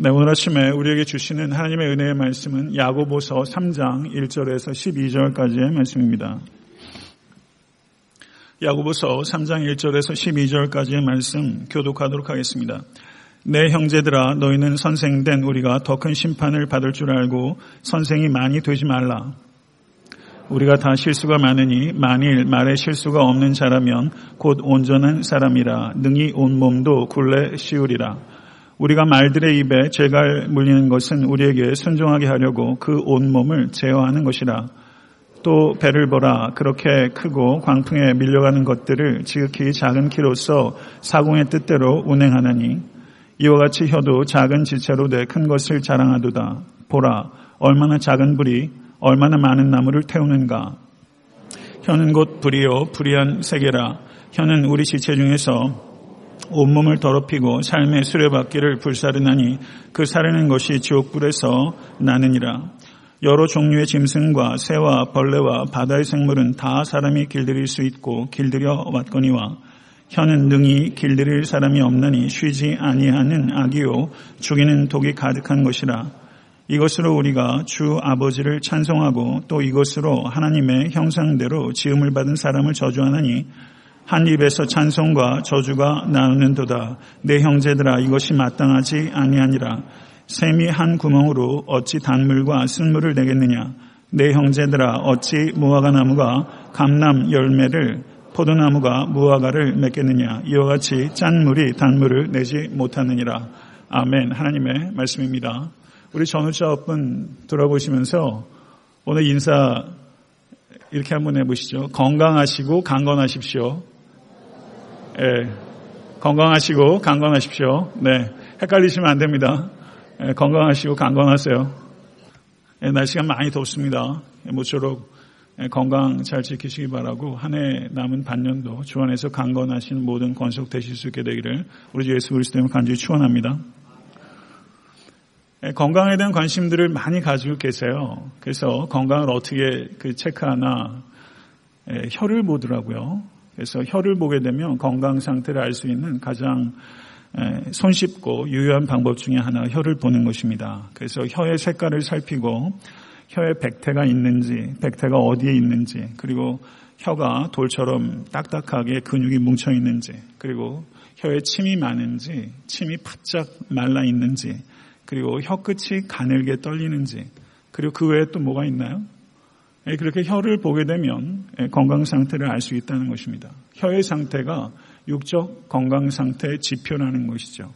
네, 오늘 아침에 우리에게 주시는 하나님의 은혜의 말씀은 야고보서 3장 1절에서 12절까지의 말씀입니다. 야고보서 3장 1절에서 12절까지의 말씀 교독하도록 하겠습니다. 내 형제들아 너희는 선생된 우리가 더 큰 심판을 받을 줄 알고 선생이 많이 되지 말라. 우리가 다 실수가 많으니 만일 말에 실수가 없는 자라면 곧 온전한 사람이라 능히 온 몸도 굴레 씌우리라. 우리가 말들의 입에 죄가 물리는 것은 우리에게 순종하게 하려고 그 온몸을 제어하는 것이라. 또 배를 보라 그렇게 크고 광풍에 밀려가는 것들을 지극히 작은 키로서 사공의 뜻대로 운행하나니 이와 같이 혀도 작은 지체로 내 큰 것을 자랑하도다. 보라 얼마나 작은 불이 얼마나 많은 나무를 태우는가. 혀는 곧 불이요 불이한 세계라. 혀는 우리 지체 중에서 온몸을 더럽히고 삶의 수레바퀴를 불사르나니 그 사르는 것이 지옥불에서 나느니라. 여러 종류의 짐승과 새와 벌레와 바다의 생물은 다 사람이 길들일 수 있고 길들여 왔거니와 혀는 능히 길들일 사람이 없나니 쉬지 아니하는 악이요 죽이는 독이 가득한 것이라. 이것으로 우리가 주 아버지를 찬송하고 또 이것으로 하나님의 형상대로 지음을 받은 사람을 저주하나니 한 입에서 찬송과 저주가 나오는도다. 내 형제들아 이것이 마땅하지 아니하니라. 샘이 한 구멍으로 어찌 단물과 쓴물을 내겠느냐. 내 형제들아 어찌 무화과 나무가 감남 열매를 포도나무가 무화과를 맺겠느냐. 이와 같이 짠 물이 단물을 내지 못하느니라. 아멘. 하나님의 말씀입니다. 우리 전우자분 돌아보시면서 오늘 인사 이렇게 한번 해보시죠. 건강하시고 강건하십시오. 예, 건강하시고 강건하십시오. 네, 헷갈리시면 안 됩니다. 예, 건강하시고 강건하세요. 예, 날씨가 많이 덥습니다. 예, 모쪼록 예, 건강 잘 지키시기 바라고 한 해 남은 반년도 주 안에서 강건하신 모든 건속 되실 수 있게 되기를 우리 주 예수 그리스도님 간절히 축원합니다. 예, 건강에 대한 관심들을 많이 가지고 계세요. 그래서 건강을 어떻게 그 체크하나 예, 혀를 보더라고요. 그래서 혀를 보게 되면 건강 상태를 알 수 있는 가장 손쉽고 유효한 방법 중에 하나가 혀를 보는 것입니다. 그래서 혀의 색깔을 살피고 혀에 백태가 있는지, 백태가 어디에 있는지, 그리고 혀가 돌처럼 딱딱하게 근육이 뭉쳐 있는지, 그리고 혀에 침이 많은지, 침이 푸짝 말라 있는지, 그리고 혀 끝이 가늘게 떨리는지, 그리고 그 외에 또 뭐가 있나요? 예, 그렇게 혀를 보게 되면 예, 건강 상태를 알 수 있다는 것입니다. 혀의 상태가 육적 건강 상태의 지표라는 것이죠.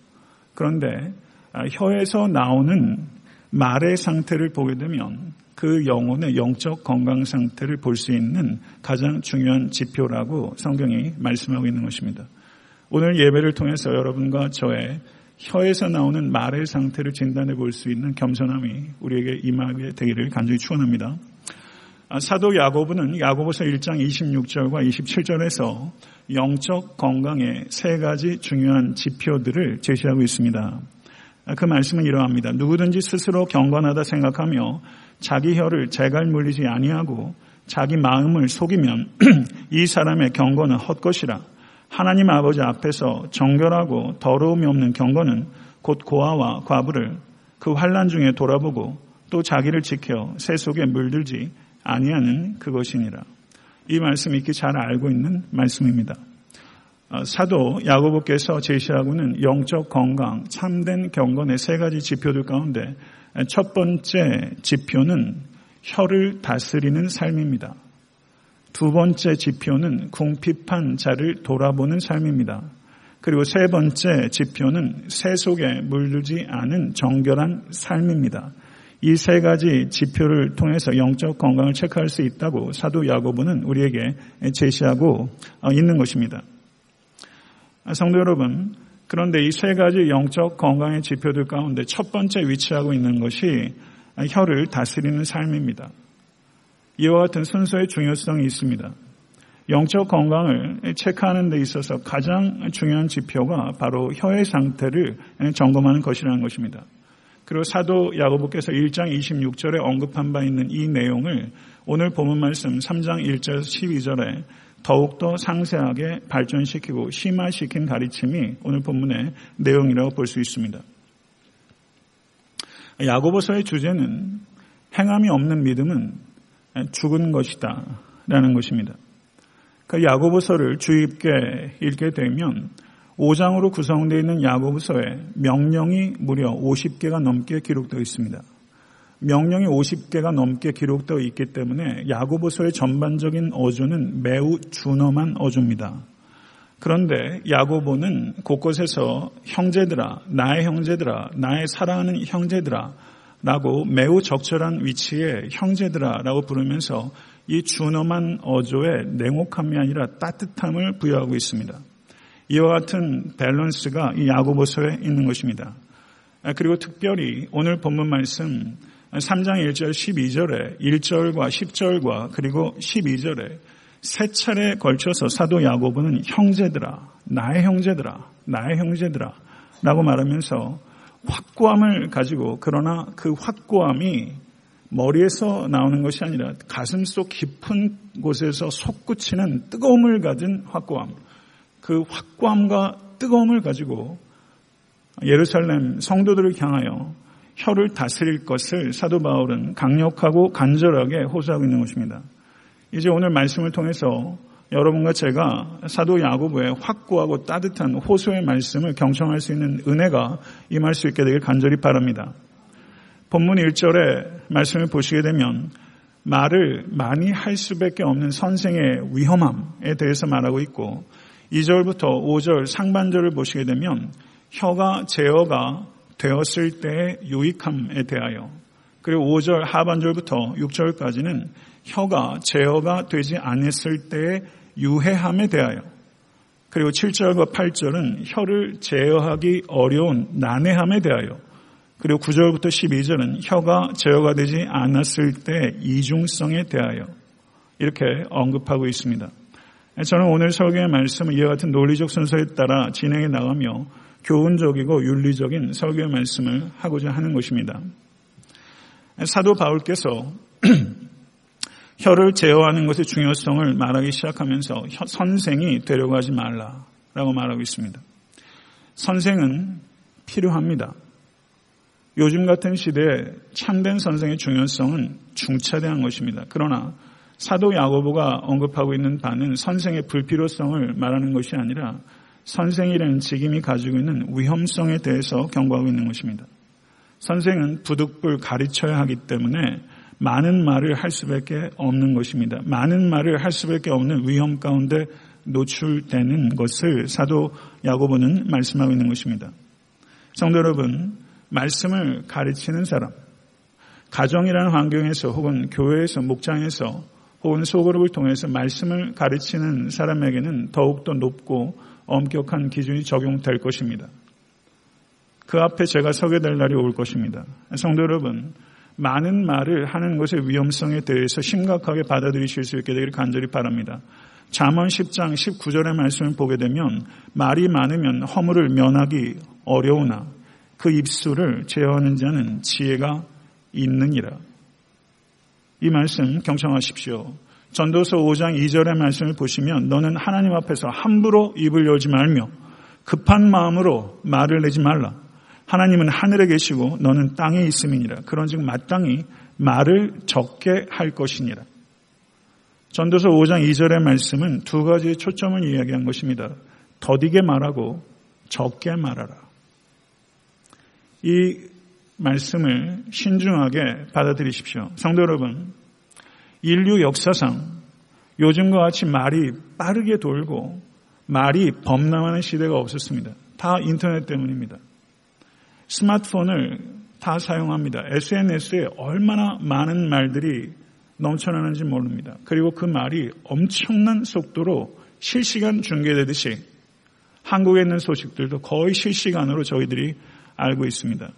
그런데 아, 혀에서 나오는 말의 상태를 보게 되면 그 영혼의 영적 건강 상태를 볼 수 있는 가장 중요한 지표라고 성경이 말씀하고 있는 것입니다. 오늘 예배를 통해서 여러분과 저의 혀에서 나오는 말의 상태를 진단해 볼 수 있는 겸손함이 우리에게 임하게 되기를 간절히 축원합니다. 아, 사도 야고보는 야고보서 1장 26절과 27절에서 영적 건강의 세 가지 중요한 지표들을 제시하고 있습니다. 아, 그 말씀은 이러합니다. 누구든지 스스로 경건하다 생각하며 자기 혀를 재갈 물리지 아니하고 자기 마음을 속이면 이 사람의 경건은 헛것이라. 하나님 아버지 앞에서 정결하고 더러움이 없는 경건은 곧 고아와 과부를 그 환란 중에 돌아보고 또 자기를 지켜 새 속에 물들지 아니하는 그것이니라. 이 말씀 이렇게 잘 알고 있는 말씀입니다. 어, 사도 야고보께서 제시하고는 영적 건강, 참된 경건의 세 가지 지표들 가운데 첫 번째 지표는 혀를 다스리는 삶입니다. 두 번째 지표는 궁핍한 자를 돌아보는 삶입니다. 그리고 세 번째 지표는 새 속에 물들지 않은 정결한 삶입니다. 이 세 가지 지표를 통해서 영적 건강을 체크할 수 있다고 사도 야고보는 우리에게 제시하고 어, 있는 것입니다. 성도 여러분, 그런데 이 세 가지 영적 건강의 지표들 가운데 첫 번째 위치하고 있는 것이 혀를 다스리는 삶입니다. 이와 같은 순서의 중요성이 있습니다. 영적 건강을 체크하는 데 있어서 가장 중요한 지표가 바로 혀의 상태를 점검하는 것이라는 것입니다. 그리고 사도 야고보께서 1장 26절에 언급한 바 있는 이 내용을 오늘 본문 말씀 3장 1절 12절에 더욱더 상세하게 발전시키고 심화시킨 가르침이 오늘 본문의 내용이라고 볼 수 있습니다. 야고보서의 주제는 행함이 없는 믿음은 죽은 것이다 라는 것입니다. 그 야고보서를 주의 깊게 읽게 되면 5장으로 구성되어 있는 야고보서에 명령이 무려 50개가 넘게 기록되어 있습니다. 명령이 50개가 넘게 기록되어 있기 때문에 야고보서의 전반적인 어조는 매우 준엄한 어조입니다. 그런데 야고보는 곳곳에서 형제들아, 나의 형제들아, 나의 사랑하는 형제들아, 라고 매우 적절한 위치에 형제들아 라고 부르면서 이 준엄한 어조에 냉혹함이 아니라 따뜻함을 부여하고 있습니다. 이와 같은 밸런스가 이 야고보서에 있는 것입니다. 그리고 특별히 오늘 본문 말씀 3장 1절 12절에 1절과 10절과 그리고 12절에 세 차례에 걸쳐서 사도 야고보는 형제들아, 나의 형제들아, 나의 형제들아 라고 말하면서 확고함을 가지고 그러나 그 확고함이 머리에서 나오는 것이 아니라 가슴 속 깊은 곳에서 솟구치는 뜨거움을 가진 확고함. 그 확고함과 뜨거움을 가지고 예루살렘 성도들을 향하여 혀를 다스릴 것을 사도 바울은 강력하고 간절하게 호소하고 있는 것입니다. 이제 오늘 말씀을 통해서 여러분과 제가 사도 야고보의 확고하고 따뜻한 호소의 말씀을 경청할 수 있는 은혜가 임할 수 있게 되길 간절히 바랍니다. 본문 1절에 말씀을 보시게 되면 말을 많이 할 수밖에 없는 선생의 위험함에 대해서 말하고 있고 2절부터 5절 상반절을 보시게 되면 혀가 제어가 되었을 때의 유익함에 대하여 그리고 5절 하반절부터 6절까지는 혀가 제어가 되지 않았을 때의 유해함에 대하여 그리고 7절과 8절은 혀를 제어하기 어려운 난해함에 대하여 그리고 9절부터 12절은 혀가 제어가 되지 않았을 때 이중성에 대하여 이렇게 언급하고 있습니다. 저는 오늘 설교의 말씀은 이와 같은 논리적 순서에 따라 진행해 나가며 교훈적이고 윤리적인 설교의 말씀을 하고자 하는 것입니다. 사도 바울께서 혀를 제어하는 것의 중요성을 말하기 시작하면서 선생이 되려고 하지 말라라고 말하고 있습니다. 선생은 필요합니다. 요즘 같은 시대에 참된 선생의 중요성은 중차대한 것입니다. 그러나 사도 야고보가 언급하고 있는 바는 선생의 불필요성을 말하는 것이 아니라 선생이라는 직임이 가지고 있는 위험성에 대해서 경고하고 있는 것입니다. 선생은 부득불 가르쳐야 하기 때문에 많은 말을 할 수밖에 없는 것입니다. 많은 말을 할 수밖에 없는 위험 가운데 노출되는 것을 사도 야고보는 말씀하고 있는 것입니다. 성도 여러분, 말씀을 가르치는 사람, 가정이라는 환경에서 혹은 교회에서 목장에서 혹은 소그룹을 통해서 말씀을 가르치는 사람에게는 더욱더 높고 엄격한 기준이 적용될 것입니다. 그 앞에 제가 서게 될 날이 올 것입니다. 성도 여러분, 많은 말을 하는 것의 위험성에 대해서 심각하게 받아들이실 수 있게 되기를 간절히 바랍니다. 잠언 10장 19절의 말씀을 보게 되면 말이 많으면 허물을 면하기 어려우나 그 입술을 제어하는 자는 지혜가 있느니라. 이 말씀 경청하십시오. 전도서 5장 2절의 말씀을 보시면 너는 하나님 앞에서 함부로 입을 열지 말며 급한 마음으로 말을 내지 말라. 하나님은 하늘에 계시고 너는 땅에 있음이니라. 그런즉 마땅히 말을 적게 할 것이니라. 전도서 5장 2절의 말씀은 두 가지의 초점을 이야기한 것입니다. 더디게 말하고 적게 말하라. 이 말씀을 신중하게 받아들이십시오. 성도 여러분, 인류 역사상 요즘과 같이 말이 빠르게 돌고 말이 범람하는 시대가 없었습니다. 다 인터넷 때문입니다. 스마트폰을 다 사용합니다. SNS에 얼마나 많은 말들이 넘쳐나는지 모릅니다. 그리고 그 말이 엄청난 속도로 실시간 중계되듯이 한국에 있는 소식들도 거의 실시간으로 저희들이 알고 있습니다.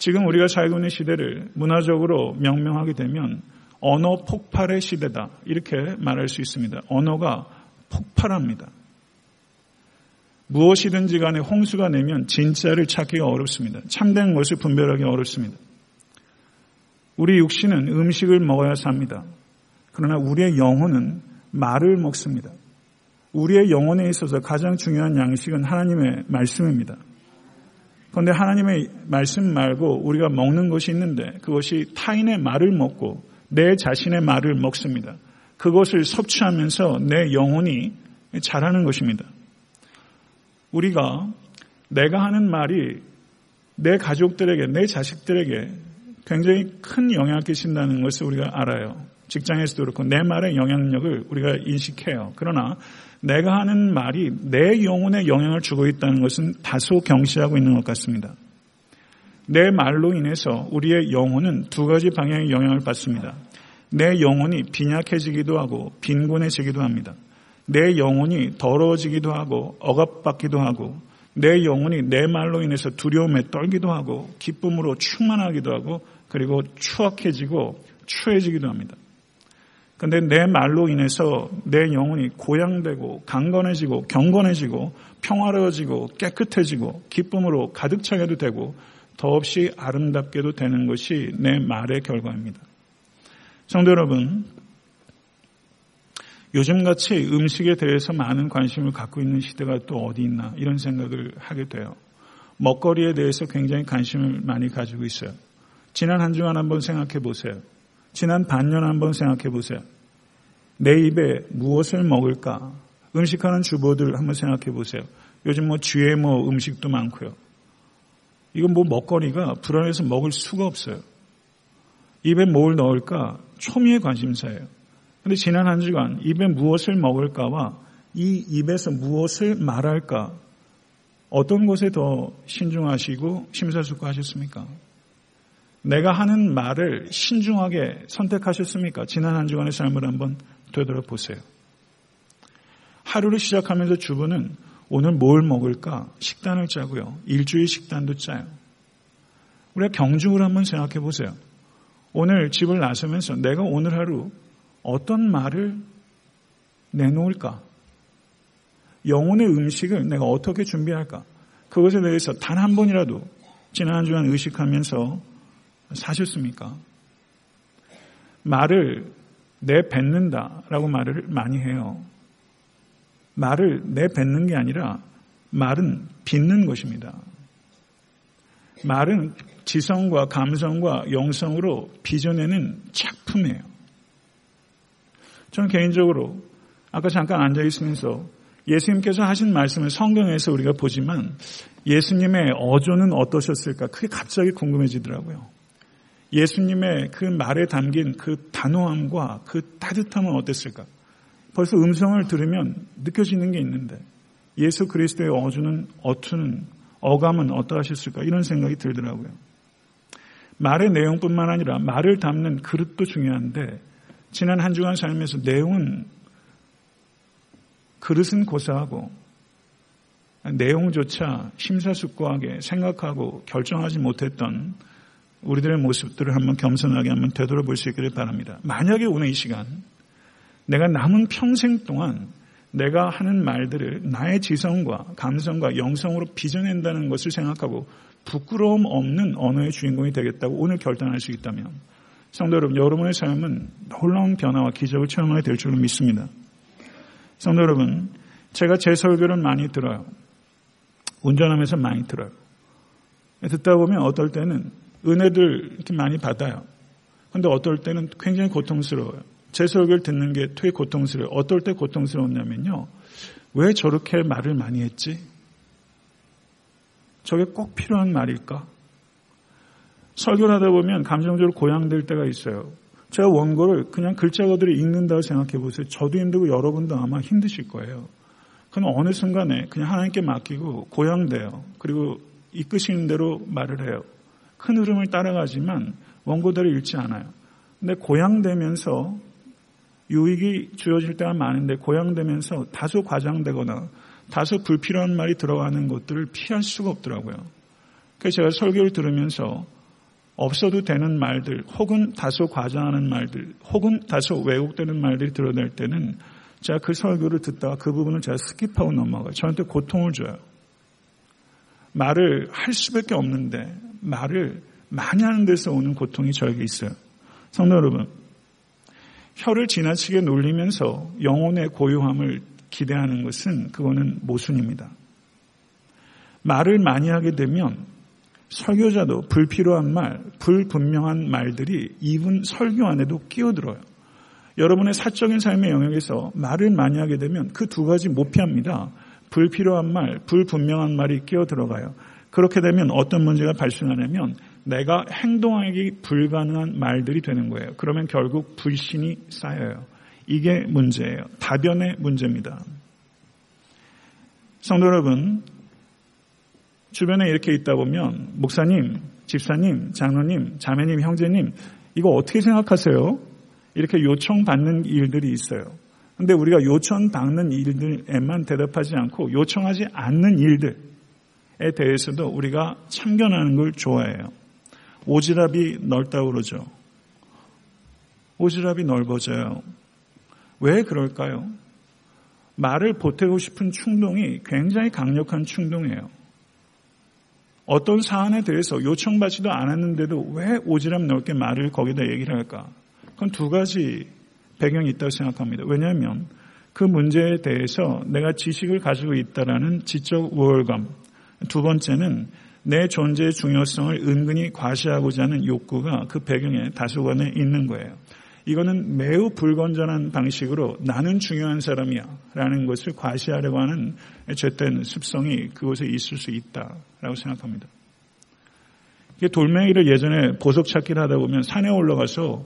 지금 우리가 살고 있는 시대를 문화적으로 명명하게 되면 언어 폭발의 시대다. 이렇게 말할 수 있습니다. 언어가 폭발합니다. 무엇이든지 간에 홍수가 내면 진짜를 찾기가 어렵습니다. 참된 것을 분별하기 어렵습니다. 우리 육신은 음식을 먹어야 삽니다. 그러나 우리의 영혼은 말을 먹습니다. 우리의 영혼에 있어서 가장 중요한 양식은 하나님의 말씀입니다. 그런데 하나님의 말씀 말고 우리가 먹는 것이 있는데 그것이 타인의 말을 먹고 내 자신의 말을 먹습니다. 그것을 섭취하면서 내 영혼이 자라는 것입니다. 우리가 내가 하는 말이 내 가족들에게, 내 자식들에게 굉장히 큰 영향을 끼친다는 것을 우리가 알아요. 직장에서도 그렇고 내 말의 영향력을 우리가 인식해요. 그러나 내가 하는 말이 내 영혼에 영향을 주고 있다는 것은 다소 경시하고 있는 것 같습니다. 내 말로 인해서 우리의 영혼은 두 가지 방향의 영향을 받습니다. 내 영혼이 빈약해지기도 하고 빈곤해지기도 합니다. 내 영혼이 더러워지기도 하고 억압받기도 하고 내 영혼이 내 말로 인해서 두려움에 떨기도 하고 기쁨으로 충만하기도 하고 그리고 추악해지고 추해지기도 합니다. 근데 내 말로 인해서 내 영혼이 고양되고 강건해지고 경건해지고 평화로워지고 깨끗해지고 기쁨으로 가득 차게도 되고 더없이 아름답게도 되는 것이 내 말의 결과입니다. 성도 여러분, 요즘같이 음식에 대해서 많은 관심을 갖고 있는 시대가 또 어디 있나 이런 생각을 하게 돼요. 먹거리에 대해서 굉장히 관심을 많이 가지고 있어요. 지난 한 주간 한번 생각해 보세요. 지난 반년 한번 생각해 보세요. 내 입에 무엇을 먹을까? 음식하는 주부들 한번 생각해 보세요. 요즘 뭐 GMO 음식도 많고요. 이건 뭐 먹거리가 불안해서 먹을 수가 없어요. 입에 뭘 넣을까? 초미의 관심사예요. 근데 지난 한 주간 입에 무엇을 먹을까와 이 입에서 무엇을 말할까 어떤 것에 더 신중하시고 심사숙고하셨습니까? 내가 하는 말을 신중하게 선택하셨습니까? 지난 한 주간의 삶을 한번 되돌아보세요. 하루를 시작하면서 주부는 오늘 뭘 먹을까 식단을 짜고요. 일주일 식단도 짜요. 우리가 경중을 한번 생각해 보세요. 오늘 집을 나서면서 내가 오늘 하루 어떤 말을 내놓을까? 영혼의 음식을 내가 어떻게 준비할까? 그것에 대해서 단 한 번이라도 지난 한 주간 의식하면서 사셨습니까? 말을 내뱉는다 라고 말을 많이 해요. 말을 내뱉는 게 아니라 말은 빚는 것입니다. 말은 지성과 감성과 영성으로 빚어내는 작품이에요. 저는 개인적으로 아까 잠깐 앉아 있으면서 예수님께서 하신 말씀을 성경에서 우리가 보지만 예수님의 어조는 어떠셨을까? 그게 갑자기 궁금해지더라고요. 예수님의 그 말에 담긴 그 단호함과 그 따뜻함은 어땠을까? 벌써 음성을 들으면 느껴지는 게 있는데 예수 그리스도의 어주는 어투는 어감은 어떠하셨을까? 이런 생각이 들더라고요. 말의 내용뿐만 아니라 말을 담는 그릇도 중요한데 지난 한 주간 살면서 내용은 그릇은 고사하고 내용조차 심사숙고하게 생각하고 결정하지 못했던 우리들의 모습들을 한번 겸손하게 한번 되돌아볼 수 있기를 바랍니다. 만약에 오늘 이 시간 내가 남은 평생 동안 내가 하는 말들을 나의 지성과 감성과 영성으로 빚어낸다는 것을 생각하고 부끄러움 없는 언어의 주인공이 되겠다고 오늘 결단할 수 있다면 성도 여러분, 여러분의 삶은 놀라운 변화와 기적을 체험하게 될 줄로 믿습니다. 성도 여러분, 제가 제 설교를 많이 들어요. 운전하면서 많이 들어요. 듣다 보면 어떨 때는 은혜들 이렇게 많이 받아요. 근데 어떨 때는 굉장히 고통스러워요. 제 설교를 듣는 게 되게 고통스러워요. 어떨 때 고통스러웠냐면요. 왜 저렇게 말을 많이 했지? 저게 꼭 필요한 말일까? 설교를 하다 보면 감정적으로 고양될 때가 있어요. 제가 원고를 그냥 글자 그대로 읽는다고 생각해 보세요. 저도 힘들고 여러분도 아마 힘드실 거예요. 그럼 어느 순간에 그냥 하나님께 맡기고 고양돼요. 그리고 이끄시는 대로 말을 해요. 큰 흐름을 따라가지만 원고대로 읽지 않아요. 근데 고양되면서 유익이 주어질 때가 많은데 고양되면서 다소 과장되거나 다소 불필요한 말이 들어가는 것들을 피할 수가 없더라고요. 그래서 제가 설교를 들으면서 없어도 되는 말들, 혹은 다소 과장하는 말들, 혹은 다소 왜곡되는 말들이 드러날 때는 제가 그 설교를 듣다가 그 부분을 제가 skip하고 넘어가요. 저한테 고통을 줘요. 말을 할 수밖에 없는데 말을 많이 하는 데서 오는 고통이 저에게 있어요. 성도 여러분, 혀를 지나치게 놀리면서 영혼의 고요함을 기대하는 것은 그거는 모순입니다. 말을 많이 하게 되면 설교자도 불필요한 말, 불분명한 말들이 이분 설교 안에도 끼어들어요. 여러분의 사적인 삶의 영역에서 말을 많이 하게 되면 그 두 가지 못 피합니다. 불필요한 말, 불분명한 말이 끼어 들어가요. 그렇게 되면 어떤 문제가 발생하냐면 내가 행동하기 불가능한 말들이 되는 거예요. 그러면 결국 불신이 쌓여요. 이게 문제예요. 다변의 문제입니다. 성도 여러분, 주변에 이렇게 있다 보면 목사님, 집사님, 장로님, 자매님, 형제님 이거 어떻게 생각하세요? 이렇게 요청받는 일들이 있어요. 근데 우리가 요청받는 일들에만 대답하지 않고 요청하지 않는 일들에 대해서도 우리가 참견하는 걸 좋아해요. 오지랖이 넓다고 그러죠. 오지랖이 넓어져요. 왜 그럴까요? 말을 보태고 싶은 충동이 굉장히 강력한 충동이에요. 어떤 사안에 대해서 요청받지도 않았는데도 왜 오지랖 넓게 말을 거기다 얘기를 할까? 그건 두 가지 배경이 있다고 생각합니다. 왜냐하면 그 문제에 대해서 내가 지식을 가지고 있다라는 지적 우월감. 두 번째는 내 존재의 중요성을 은근히 과시하고자 하는 욕구가 그 배경에 다소간에 있는 거예요. 이거는 매우 불건전한 방식으로 나는 중요한 사람이야 라는 것을 과시하려고 하는 죄된 습성이 그곳에 있을 수 있다라고 생각합니다. 돌멩이를 예전에 보석 찾기를 하다 보면 산에 올라가서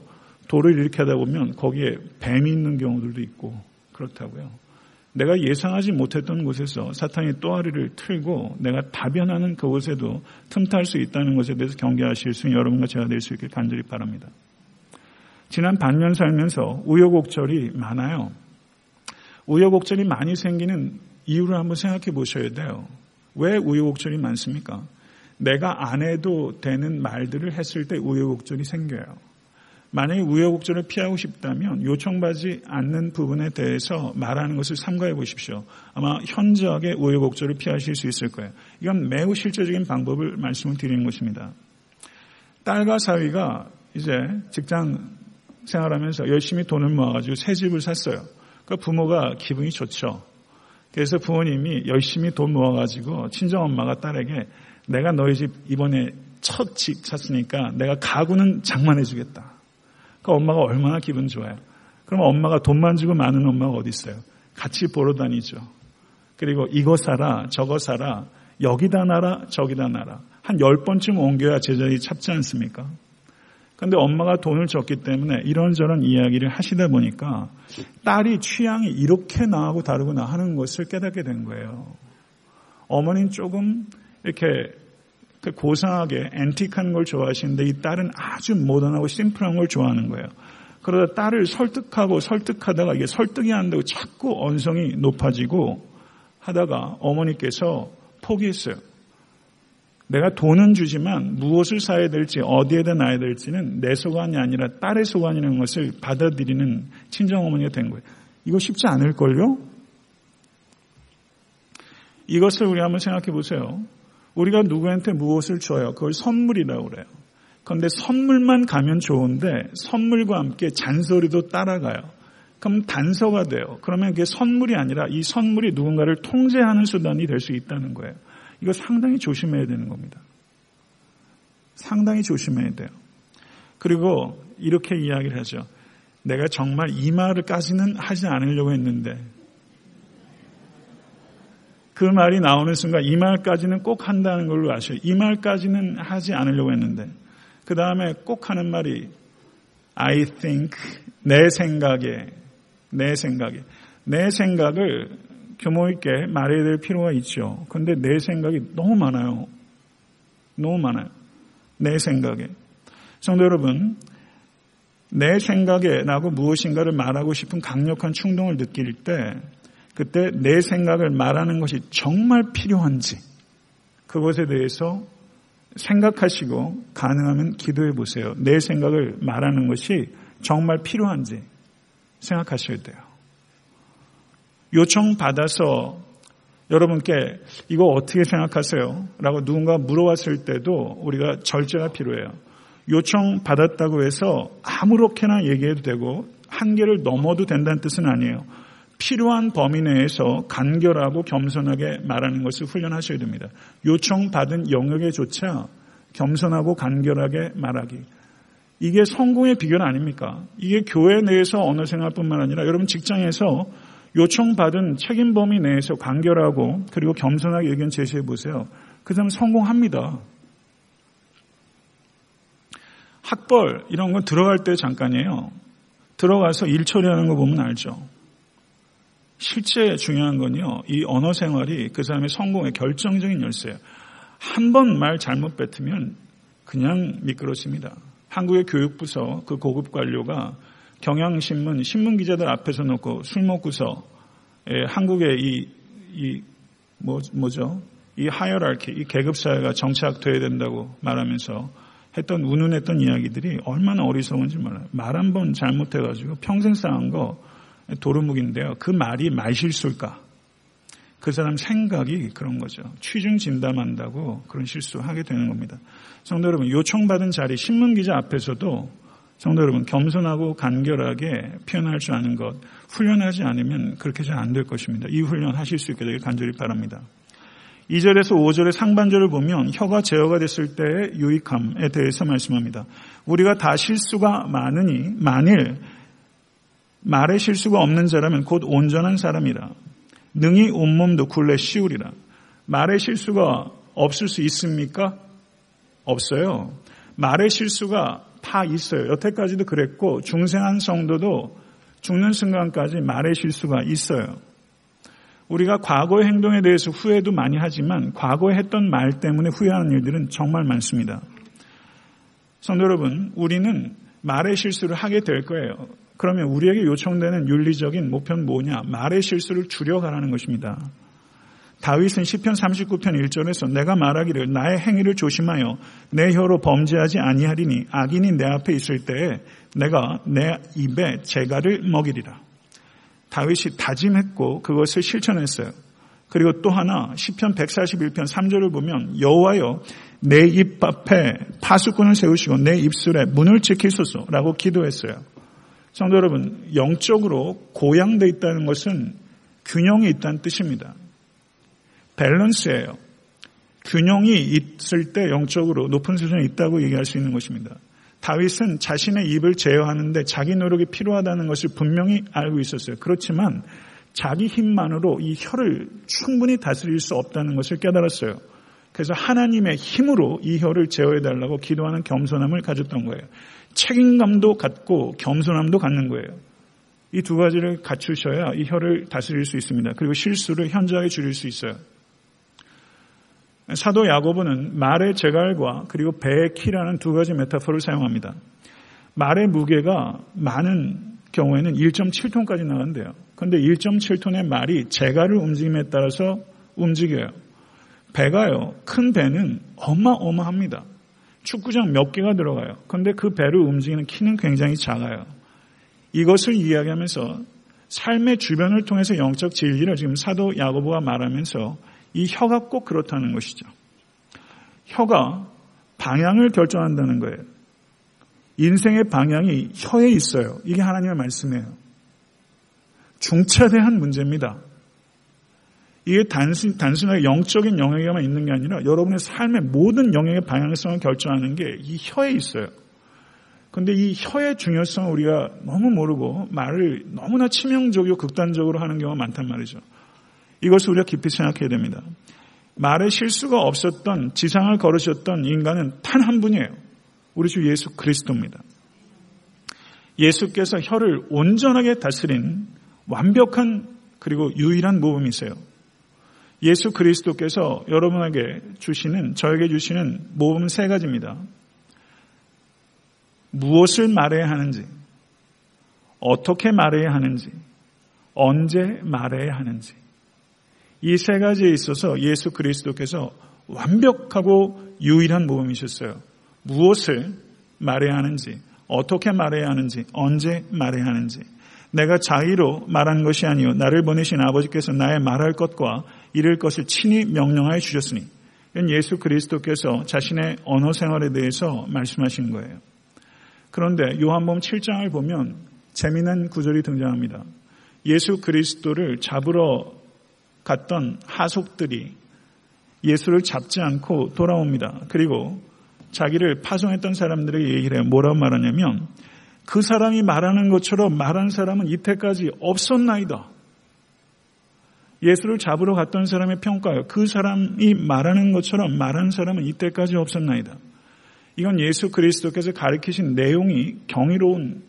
돌을 이렇게 하다 보면 거기에 뱀이 있는 경우들도 있고 그렇다고요. 내가 예상하지 못했던 곳에서 사탄이 또아리를 틀고 내가 다변하는 그곳에도 틈탈 수 있다는 것에 대해서 경계하실 수 있는 여러분과 제가 될 수 있길 간절히 바랍니다. 지난 반년 살면서 우여곡절이 많아요. 우여곡절이 많이 생기는 이유를 한번 생각해 보셔야 돼요. 왜 우여곡절이 많습니까? 내가 안 해도 되는 말들을 했을 때 우여곡절이 생겨요. 만약에 우여곡절을 피하고 싶다면 요청받지 않는 부분에 대해서 말하는 것을 삼가해 보십시오. 아마 현저하게 우여곡절을 피하실 수 있을 거예요. 이건 매우 실제적인 방법을 말씀을 드리는 것입니다. 딸과 사위가 이제 직장 생활하면서 열심히 돈을 모아가지고 새 집을 샀어요. 그 부모가 기분이 좋죠. 그래서 부모님이 열심히 돈 모아가지고 친정엄마가 딸에게 내가 너희 집 이번에 첫 집 샀으니까 내가 가구는 장만해주겠다. 그 엄마가 얼마나 기분 좋아요. 그럼 엄마가 돈만 주고 많은 엄마가 어디 있어요? 같이 보러 다니죠. 그리고 이거 사라, 저거 사라, 여기다 놔라, 저기다 놔라. 한 열 번쯤 옮겨야 제자리 찾지 않습니까? 그런데 엄마가 돈을 줬기 때문에 이런저런 이야기를 하시다 보니까 딸이 취향이 이렇게 나하고 다르구나 하는 것을 깨닫게 된 거예요. 어머니는 조금 이렇게 그 고상하게 앤틱한 걸 좋아하시는데 이 딸은 아주 모던하고 심플한 걸 좋아하는 거예요. 그러다 딸을 설득하고 설득하다가 이게 설득이 안 되고 자꾸 언성이 높아지고 하다가 어머니께서 포기했어요. 내가 돈은 주지만 무엇을 사야 될지 어디에다 놔야 될지는 내 소관이 아니라 딸의 소관이라는 것을 받아들이는 친정어머니가 된 거예요. 이거 쉽지 않을걸요? 이것을 우리 한번 생각해 보세요. 우리가 누구한테 무엇을 줘요? 그걸 선물이라고 그래요. 그런데 선물만 가면 좋은데 선물과 함께 잔소리도 따라가요. 그럼 단서가 돼요. 그러면 그게 선물이 아니라 이 선물이 누군가를 통제하는 수단이 될 수 있다는 거예요. 이거 상당히 조심해야 되는 겁니다. 상당히 조심해야 돼요. 그리고 이렇게 이야기를 하죠. 내가 정말 이 말을까지는 하지 않으려고 했는데 그 말이 나오는 순간 이 말까지는 꼭 한다는 걸로 아셔요. 이 말까지는 하지 않으려고 했는데 그 다음에 꼭 하는 말이 I think 내 생각에 내 생각에 내 생각을 규모 있게 말해야 될 필요가 있죠. 근데 내 생각이 너무 많아요. 너무 많아요. 내 생각에. 성도 여러분, 내 생각에 나고 무엇인가를 말하고 싶은 강력한 충동을 느낄 때 그때 내 생각을 말하는 것이 정말 필요한지 그것에 대해서 생각하시고 가능하면 기도해 보세요. 내 생각을 말하는 것이 정말 필요한지 생각하셔야 돼요. 요청 받아서 여러분께 이거 어떻게 생각하세요? 라고 누군가 물어봤을 때도 우리가 절제가 필요해요. 요청 받았다고 해서 아무렇게나 얘기해도 되고 한계를 넘어도 된다는 뜻은 아니에요. 필요한 범위 내에서 간결하고 겸손하게 말하는 것을 훈련하셔야 됩니다. 요청받은 영역에 조차 겸손하고 간결하게 말하기. 이게 성공의 비결 아닙니까? 이게 교회 내에서 언어 생활뿐만 아니라 여러분 직장에서 요청받은 책임 범위 내에서 간결하고 그리고 겸손하게 의견 제시해 보세요. 그 다음 성공합니다. 학벌 이런 건 들어갈 때 잠깐이에요. 들어가서 일 처리하는 거 보면 알죠. 실제 중요한 건요. 이 언어 생활이 그 사람의 성공의 결정적인 열쇠예요. 한 번 말 잘못 뱉으면 그냥 미끄러집니다. 한국의 교육부서 그 고급 관료가 경향신문 신문 기자들 앞에서 놓고 술 먹고서 예, 한국의 이, 이 뭐, 뭐죠? 이 hierarchy, 이 계급 사회가 정착돼야 된다고 말하면서 했던 운운했던 이야기들이 얼마나 어리석은지 몰라요. 말 한 번 잘못해가지고 평생 쌓은 거 도루묵인데요. 그 말이 말실수일까? 그 사람 생각이 그런 거죠. 취중 진담한다고 그런 실수하게 되는 겁니다. 성도 여러분, 요청받은 자리 신문 기자 앞에서도 성도 여러분, 겸손하고 간결하게 표현할 줄 아는 것, 훈련하지 않으면 그렇게 잘 안 될 것입니다. 이 훈련 하실 수 있게 되길 간절히 바랍니다. 2절에서 5절의 상반절을 보면 혀가 제어가 됐을 때의 유익함에 대해서 말씀합니다. 우리가 다 실수가 많으니 만일 말에 실수가 없는 자라면 곧 온전한 사람이라. 능히 온몸도 굴레 씌우리라. 말의 실수가 없을 수 있습니까? 없어요. 말의 실수가 다 있어요. 여태까지도 그랬고 중생한 성도도 죽는 순간까지 말의 실수가 있어요. 우리가 과거의 행동에 대해서 후회도 많이 하지만 과거에 했던 말 때문에 후회하는 일들은 정말 많습니다. 성도 여러분, 우리는 말의 실수를 하게 될 거예요. 그러면 우리에게 요청되는 윤리적인 목표는 뭐냐? 말의 실수를 줄여가라는 것입니다. 다윗은 시편 39편 1절에서 내가 말하기를 나의 행위를 조심하여 내 혀로 범죄하지 아니하리니 악인이 내 앞에 있을 때에 내가 내 입에 재갈을 먹이리라. 다윗이 다짐했고 그것을 실천했어요. 그리고 또 하나 시편 141편 3절을 보면 여호와여 내 입 앞에 파수꾼을 세우시고 내 입술에 문을 지키소서라고 기도했어요. 성도 여러분, 영적으로 고양돼 있다는 것은 균형이 있다는 뜻입니다. 밸런스예요. 균형이 있을 때 영적으로 높은 수준에 있다고 얘기할 수 있는 것입니다. 다윗은 자신의 입을 제어하는데 자기 노력이 필요하다는 것을 분명히 알고 있었어요. 그렇지만 자기 힘만으로 이 혀를 충분히 다스릴 수 없다는 것을 깨달았어요. 그래서 하나님의 힘으로 이 혀를 제어해달라고 기도하는 겸손함을 가졌던 거예요. 책임감도 갖고 겸손함도 갖는 거예요. 이 두 가지를 갖추셔야 이 혀를 다스릴 수 있습니다. 그리고 실수를 현저하게 줄일 수 있어요. 사도 야고보는 말의 제갈과 그리고 배의 키라는 두 가지 메타포를 사용합니다. 말의 무게가 많은 경우에는 1.7톤까지 나간대요. 그런데 1.7톤의 말이 제갈을 움직임에 따라서 움직여요. 배가요, 큰 배는 어마어마합니다. 축구장 몇 개가 들어가요. 그런데 그 배를 움직이는 키는 굉장히 작아요. 이것을 이야기하면서 삶의 주변을 통해서 영적 진리를 지금 사도 야고보가 말하면서 이 혀가 꼭 그렇다는 것이죠. 혀가 방향을 결정한다는 거예요. 인생의 방향이 혀에 있어요. 이게 하나님의 말씀이에요. 중차대한 문제입니다. 이게 단순, 단순하게 영적인 영역에만 있는 게 아니라 여러분의 삶의 모든 영역의 방향성을 결정하는 게 이 혀에 있어요. 근데 이 혀의 중요성을 우리가 너무 모르고 말을 너무나 치명적이고 극단적으로 하는 경우가 많단 말이죠. 이것을 우리가 깊이 생각해야 됩니다. 말에 실수가 없었던 지상을 걸으셨던 인간은 단 한 분이에요. 우리 주 예수 그리스도입니다. 예수께서 혀를 온전하게 다스린 완벽한 그리고 유일한 모범이세요. 예수 그리스도께서 여러분에게 주시는, 저에게 주시는 모범 세 가지입니다. 무엇을 말해야 하는지, 어떻게 말해야 하는지, 언제 말해야 하는지. 이 세 가지에 있어서 예수 그리스도께서 완벽하고 유일한 모범이셨어요. 무엇을 말해야 하는지, 어떻게 말해야 하는지, 언제 말해야 하는지. 내가 자의로 말한 것이 아니요 나를 보내신 아버지께서 나의 말할 것과 이를 것을 친히 명령하여 주셨으니 이건 예수 그리스도께서 자신의 언어 생활에 대해서 말씀하신 거예요. 그런데 요한복음 7장을 보면 재미난 구절이 등장합니다. 예수 그리스도를 잡으러 갔던 하속들이 예수를 잡지 않고 돌아옵니다. 그리고 자기를 파송했던 사람들에게 얘기를 해요. 뭐라고 말하냐면 그 사람이 말하는 것처럼 말한 사람은 이때까지 없었나이다. 예수를 잡으러 갔던 사람의 평가요. 그 사람이 말하는 것처럼 말한 사람은 이때까지 없었나이다. 이건 예수 그리스도께서 가르치신 내용이 경이로운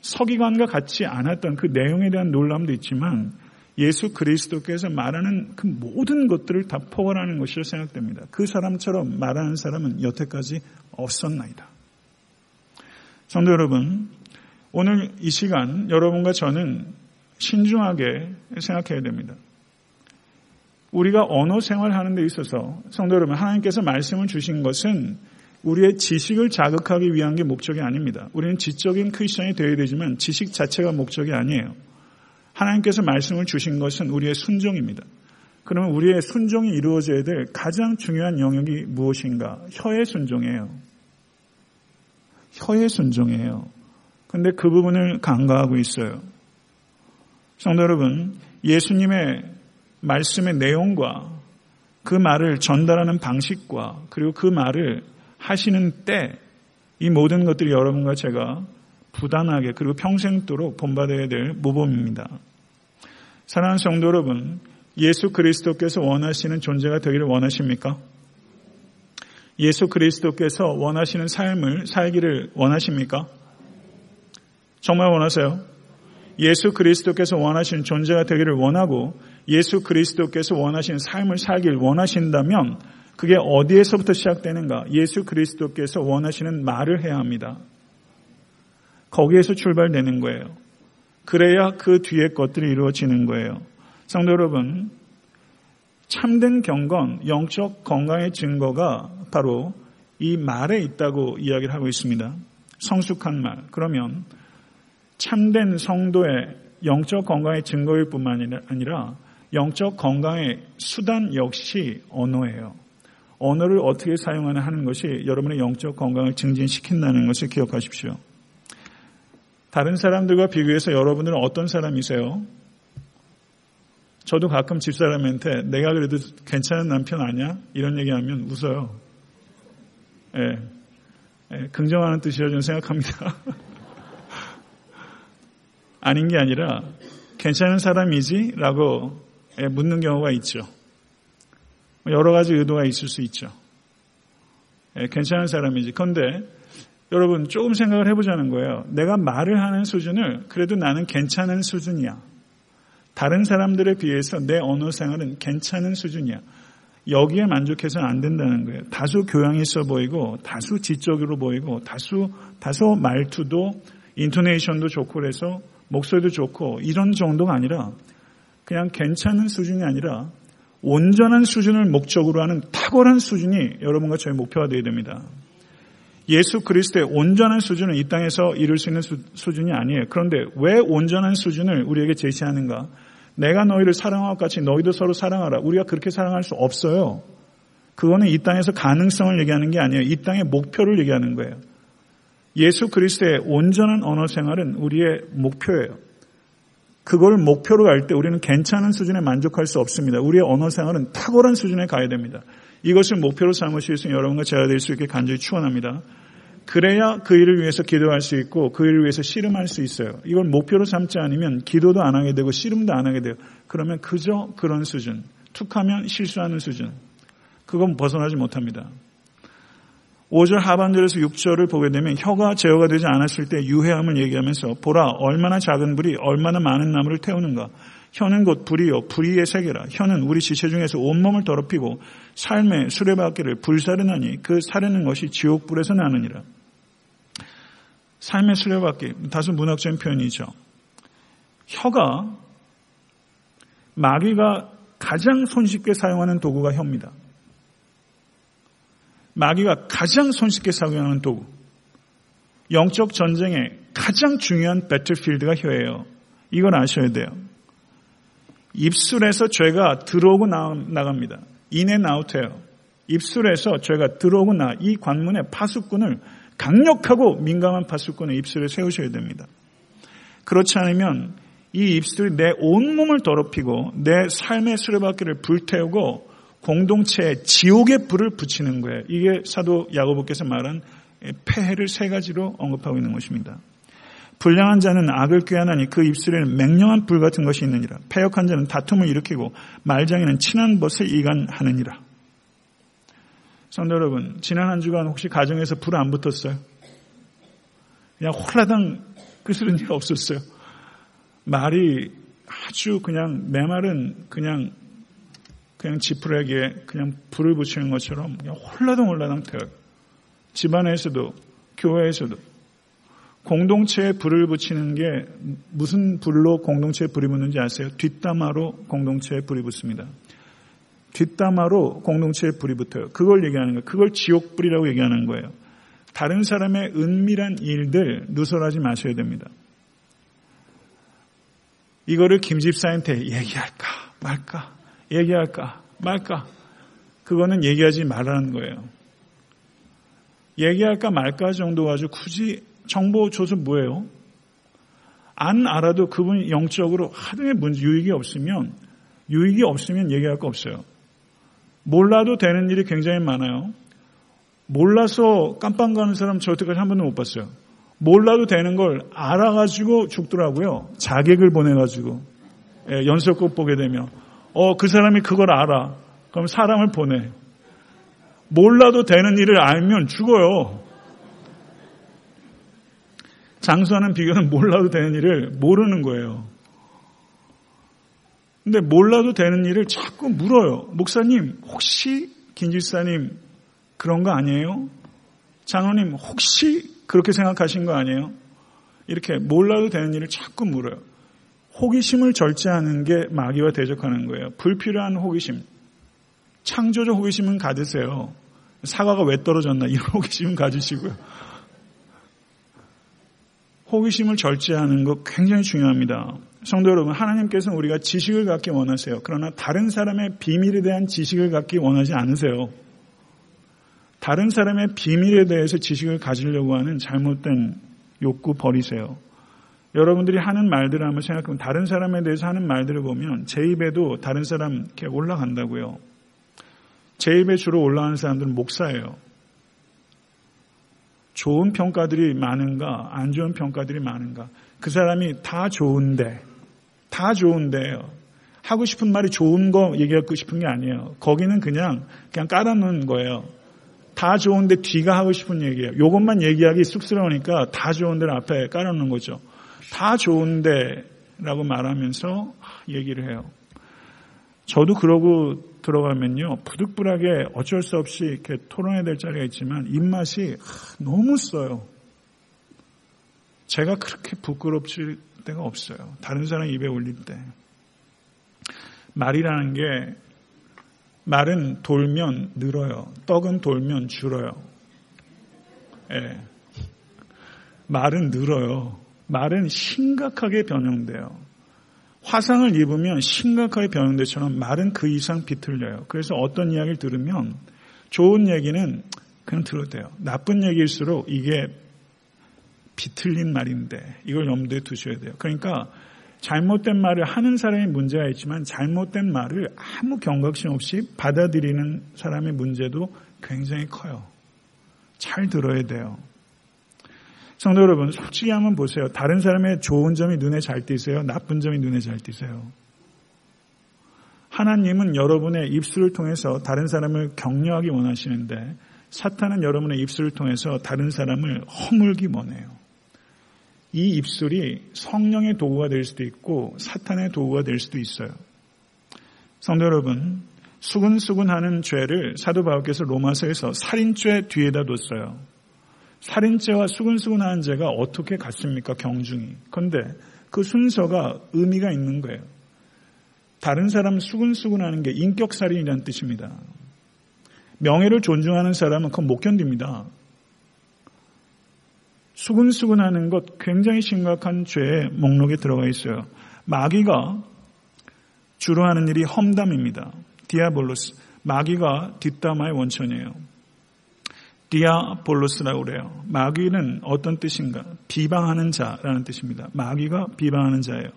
서기관과 같지 않았던 그 내용에 대한 놀람도 있지만 예수 그리스도께서 말하는 그 모든 것들을 다 포괄하는 것이라 생각됩니다. 그 사람처럼 말하는 사람은 여태까지 없었나이다. 성도 여러분, 오늘 이 시간 여러분과 저는 신중하게 생각해야 됩니다. 우리가 언어 생활하는 데 있어서 성도 여러분 하나님께서 말씀을 주신 것은 우리의 지식을 자극하기 위한 게 목적이 아닙니다. 우리는 지적인 크리스천이 되어야 되지만 지식 자체가 목적이 아니에요. 하나님께서 말씀을 주신 것은 우리의 순종입니다. 그러면 우리의 순종이 이루어져야 될 가장 중요한 영역이 무엇인가? 혀의 순종이에요. 혀의 순종이에요. 근데 그 부분을 간과하고 있어요. 성도 여러분, 예수님의 말씀의 내용과 그 말을 전달하는 방식과 그리고 그 말을 하시는 때 이 모든 것들이 여러분과 제가 부단하게 그리고 평생도록 본받아야 될 모범입니다. 사랑하는 성도 여러분, 예수 그리스도께서 원하시는 존재가 되기를 원하십니까? 예수 그리스도께서 원하시는 삶을 살기를 원하십니까? 정말 원하세요? 예수 그리스도께서 원하시는 존재가 되기를 원하고 예수 그리스도께서 원하시는 삶을 살길 원하신다면 그게 어디에서부터 시작되는가? 예수 그리스도께서 원하시는 말을 해야 합니다. 거기에서 출발되는 거예요. 그래야 그 뒤에 것들이 이루어지는 거예요. 성도 여러분, 참된 경건, 영적 건강의 증거가 바로 이 말에 있다고 이야기를 하고 있습니다. 성숙한 말. 그러면 참된 성도의 영적 건강의 증거일 뿐만 아니라 영적 건강의 수단 역시 언어예요. 언어를 어떻게 사용하는 하는 것이 여러분의 영적 건강을 증진시킨다는 것을 기억하십시오. 다른 사람들과 비교해서 여러분들은 어떤 사람이세요? 저도 가끔 집사람한테 내가 그래도 괜찮은 남편 아니야? 이런 얘기하면 웃어요. 예. 예, 긍정하는 뜻이라 저는 생각합니다. 아닌 게 아니라 괜찮은 사람이지? 라고 예, 묻는 경우가 있죠. 여러 가지 의도가 있을 수 있죠. 예, 괜찮은 사람이지. 그런데 여러분 조금 생각을 해보자는 거예요. 내가 말을 하는 수준을 그래도 나는 괜찮은 수준이야. 다른 사람들에 비해서 내 언어 생활은 괜찮은 수준이야. 여기에 만족해서는 안 된다는 거예요. 다소 교양이 있어 보이고, 다소 지적으로 보이고, 다소, 다소 말투도, 인토네이션도 좋고 그래서 목소리도 좋고, 이런 정도가 아니라, 그냥 괜찮은 수준이 아니라, 온전한 수준을 목적으로 하는 탁월한 수준이 여러분과 저의 목표가 되어야 됩니다. 예수 그리스도의 온전한 수준은 이 땅에서 이룰 수 있는 수, 준이 아니에요. 그런데 왜 온전한 수준을 우리에게 제시하는가? 내가 너희를 사랑하고 같이 너희도 서로 사랑하라. 우리가 그렇게 사랑할 수 없어요. 그거는 이 땅에서 가능성을 얘기하는 게 아니에요. 이 땅의 목표를 얘기하는 거예요. 예수 그리스도의 온전한 언어 생활은 우리의 목표예요. 그걸 목표로 갈 때 우리는 괜찮은 수준에 만족할 수 없습니다. 우리의 언어 생활은 탁월한 수준에 가야 됩니다. 이것을 목표로 삼으실 수 있는 여러분과 제가 될 수 있게 간절히 축원합니다. 그래야 그 일을 위해서 기도할 수 있고 그 일을 위해서 씨름할 수 있어요. 이걸 목표로 삼지 않으면 기도도 안 하게 되고 씨름도 안 하게 돼요. 그러면 그저 그런 수준, 툭하면 실수하는 수준. 그건 벗어나지 못합니다. 5절 하반절에서 6절을 보게 되면 혀가 제어가 되지 않았을 때 유해함을 얘기하면서 보라 얼마나 작은 불이 얼마나 많은 나무를 태우는가. 혀는 곧 불이요. 불의의 세계라. 혀는 우리 지체 중에서 온몸을 더럽히고 삶의 수레바퀴를 불사르나니 그 사르는 것이 지옥불에서 나느니라. 삶의 수레바퀴 다소 문학적인 표현이죠. 혀가 마귀가 가장 손쉽게 사용하는 도구가 혀입니다 마귀가 가장 손쉽게 사용하는 도구 영적 전쟁의 가장 중요한 배틀필드가 혀예요 이걸 아셔야 돼요 입술에서 죄가 들어오고 나 갑니다. 인앤 아웃해요. 입술에서 죄가 들어오고 나, 이 관문의 파수꾼을 강력하고 민감한 파수꾼을 입술에 세우셔야 됩니다. 그렇지 않으면 이 입술이 내 온몸을 더럽히고 내 삶의 수레바퀴를 불태우고 공동체에 지옥의 불을 붙이는 거예요. 이게 사도 야고보께서 말한 폐해를 세 가지로 언급하고 있는 것입니다. 불량한 자는 악을 꾀하나니 그 입술에는 맹령한 불 같은 것이 있느니라. 폐역한 자는 다툼을 일으키고 말장에는 친한 것을 이간하느니라. 성도 여러분, 지난 한 주간 혹시 가정에서 불 안 붙었어요? 그냥 홀라당 그스런 일 없었어요. 말이 아주 그냥 내 말은 그냥 그냥 지푸라기에 그냥 불을 붙이는 것처럼 그냥 홀라당 홀라당 돼요. 집안에서도 교회에서도 공동체에 불을 붙이는 게 무슨 불로 공동체에 불이 붙는지 아세요? 뒷담화로 공동체에 불이 붙습니다. 뒷담화로 공동체에 불이 붙어요. 그걸 얘기하는 거예요. 그걸 지옥불이라고 얘기하는 거예요. 다른 사람의 은밀한 일들 누설하지 마셔야 됩니다. 이거를 김 집사한테 얘기할까 말까 얘기할까 말까 그거는 얘기하지 말라는 거예요. 얘기할까 말까 정도 가지고 굳이 정보 줘서 뭐예요? 안 알아도 그분이 영적으로 하등의 문제, 유익이 없으면, 유익이 없으면 얘기할 거 없어요. 몰라도 되는 일이 굉장히 많아요. 몰라서 깜빵 가는 사람 저 여태까지 한 번도 못 봤어요. 몰라도 되는 걸 알아가지고 죽더라고요. 자객을 보내가지고. 예, 연속곡 보게 되면. 어, 그 사람이 그걸 알아. 그럼 사람을 보내. 몰라도 되는 일을 알면 죽어요. 장수하는 비교는 몰라도 되는 일을 모르는 거예요. 근데 몰라도 되는 일을 자꾸 물어요. 목사님, 혹시 김집사님 그런 거 아니에요? 장로님, 혹시 그렇게 생각하신 거 아니에요? 이렇게 몰라도 되는 일을 자꾸 물어요. 호기심을 절제하는 게 마귀와 대적하는 거예요. 불필요한 호기심. 창조적 호기심은 가지세요. 사과가 왜 떨어졌나 이런 호기심은 가지시고요. 호기심을 절제하는 것 굉장히 중요합니다. 성도 여러분, 하나님께서는 우리가 지식을 갖기 원하세요. 그러나 다른 사람의 비밀에 대한 지식을 갖기 원하지 않으세요. 다른 사람의 비밀에 대해서 지식을 가지려고 하는 잘못된 욕구 버리세요. 여러분들이 하는 말들을 한번 생각하면 다른 사람에 대해서 하는 말들을 보면 제 입에도 다른 사람 이렇게 올라간다고요. 제 입에 주로 올라가는 사람들은 목사예요. 좋은 평가들이 많은가, 안 좋은 평가들이 많은가. 그 사람이 다 좋은데, 다 좋은데요. 하고 싶은 말이 좋은 거 얘기하고 싶은 게 아니에요. 거기는 그냥, 그냥 깔아놓은 거예요. 다 좋은데 뒤가 하고 싶은 얘기예요. 요것만 얘기하기 쑥스러우니까 다 좋은데 앞에 깔아놓은 거죠. 다 좋은데 라고 말하면서 얘기를 해요. 저도 그러고 들어가면요. 부득불하게 어쩔 수 없이 이렇게 토론해야 될 자리가 있지만 입맛이 너무 써요. 제가 그렇게 부끄럽질 때가 없어요. 다른 사람 입에 올릴 때. 말이라는 게 말은 돌면 늘어요. 떡은 돌면 줄어요. 예. 말은 늘어요. 말은 심각하게 변형돼요. 화상을 입으면 심각하게 변형돼처럼 말은 그 이상 비틀려요. 그래서 어떤 이야기를 들으면 좋은 얘기는 그냥 들어도 돼요. 나쁜 얘기일수록 이게 비틀린 말인데 이걸 염두에 두셔야 돼요. 그러니까 잘못된 말을 하는 사람의 문제가 있지만 잘못된 말을 아무 경각심 없이 받아들이는 사람의 문제도 굉장히 커요. 잘 들어야 돼요. 성도 여러분, 솔직히 한번 보세요. 다른 사람의 좋은 점이 눈에 잘 띄세요? 나쁜 점이 눈에 잘 띄세요? 하나님은 여러분의 입술을 통해서 다른 사람을 격려하기 원하시는데 사탄은 여러분의 입술을 통해서 다른 사람을 허물기 원해요. 이 입술이 성령의 도구가 될 수도 있고 사탄의 도구가 될 수도 있어요. 성도 여러분, 수근수근하는 죄를 사도 바울께서 로마서에서 살인죄 뒤에다 뒀어요. 살인죄와 수근수근하는 죄가 어떻게 같습니까? 경중이. 그런데 그 순서가 의미가 있는 거예요. 다른 사람 수근수근하는 게 인격살인이라는 뜻입니다. 명예를 존중하는 사람은 그건 못 견딥니다. 수근수근하는 것 굉장히 심각한 죄의 목록에 들어가 있어요. 마귀가 주로 하는 일이 험담입니다. διάβολος. 마귀가 뒷담화의 원천이에요. διάβολος라고 그래요. 마귀는 어떤 뜻인가? 비방하는 자라는 뜻입니다. 마귀가 비방하는 자예요.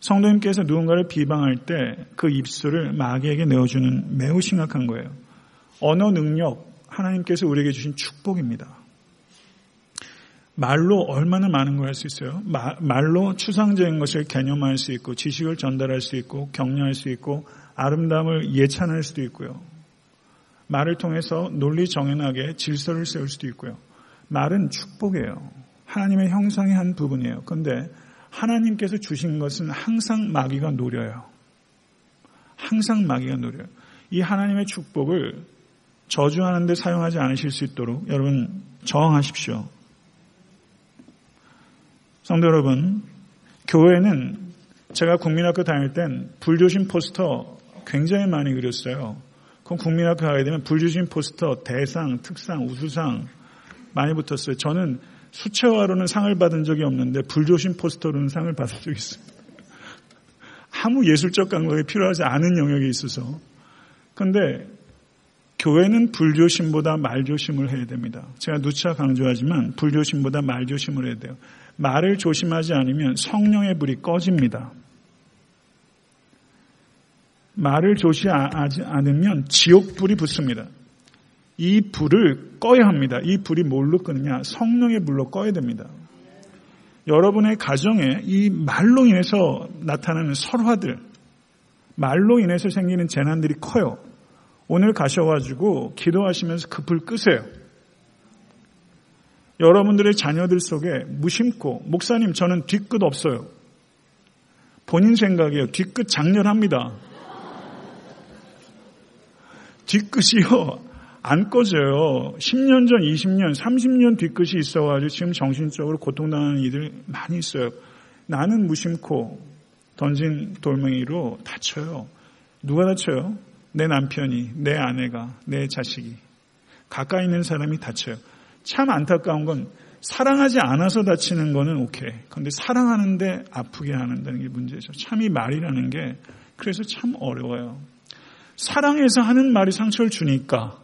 성도님께서 누군가를 비방할 때 그 입술을 마귀에게 내어주는 매우 심각한 거예요. 언어 능력, 하나님께서 우리에게 주신 축복입니다. 말로 얼마나 많은 걸 할 수 있어요? 마, 말로 추상적인 것을 개념화할 수 있고 지식을 전달할 수 있고 격려할 수 있고 아름다움을 예찬할 수도 있고요. 말을 통해서 논리 정연하게 질서를 세울 수도 있고요. 말은 축복이에요. 하나님의 형상의 한 부분이에요. 그런데 하나님께서 주신 것은 항상 마귀가 노려요. 항상 마귀가 노려요. 이 하나님의 축복을 저주하는데 사용하지 않으실 수 있도록 여러분 저항하십시오. 성도 여러분, 교회는 제가 국민학교 다닐 땐 불조심 포스터 굉장히 많이 그렸어요. 그럼 국민학교 가게 되면 불조심 포스터 대상, 특상, 우수상 많이 붙었어요. 저는 수채화로는 상을 받은 적이 없는데 불조심 포스터로는 상을 받은 적이 있습니다. 아무 예술적 감각이 필요하지 않은 영역에 있어서. 그런데 교회는 불조심보다 말조심을 해야 됩니다. 제가 누차 강조하지만 불조심보다 말조심을 해야 돼요. 말을 조심하지 않으면 성령의 불이 꺼집니다. 말을 조심하지 않으면 지옥불이 붙습니다. 이 불을 꺼야 합니다. 이 불이 뭘로 끄느냐? 성령의 불로 꺼야 됩니다. 여러분의 가정에 이 말로 인해서 나타나는 설화들, 말로 인해서 생기는 재난들이 커요. 오늘 가셔가지고 기도하시면서 그 불 끄세요. 여러분들의 자녀들 속에 무심코, 목사님, 저는 뒤끝 없어요. 본인 생각이에요. 뒤끝 장렬합니다. 뒤끝이요. 안 꺼져요. 10년 전, 20년, 30년 뒤끝이 있어가지고 지금 정신적으로 고통당하는 이들 많이 있어요. 나는 무심코 던진 돌멩이로 다쳐요. 누가 다쳐요? 내 남편이, 내 아내가, 내 자식이. 가까이 있는 사람이 다쳐요. 참 안타까운 건 사랑하지 않아서 다치는 거는 오케이. 그런데 사랑하는데 아프게 하는다는 게 문제죠. 참 이 말이라는 게 그래서 참 어려워요. 사랑해서 하는 말이 상처를 주니까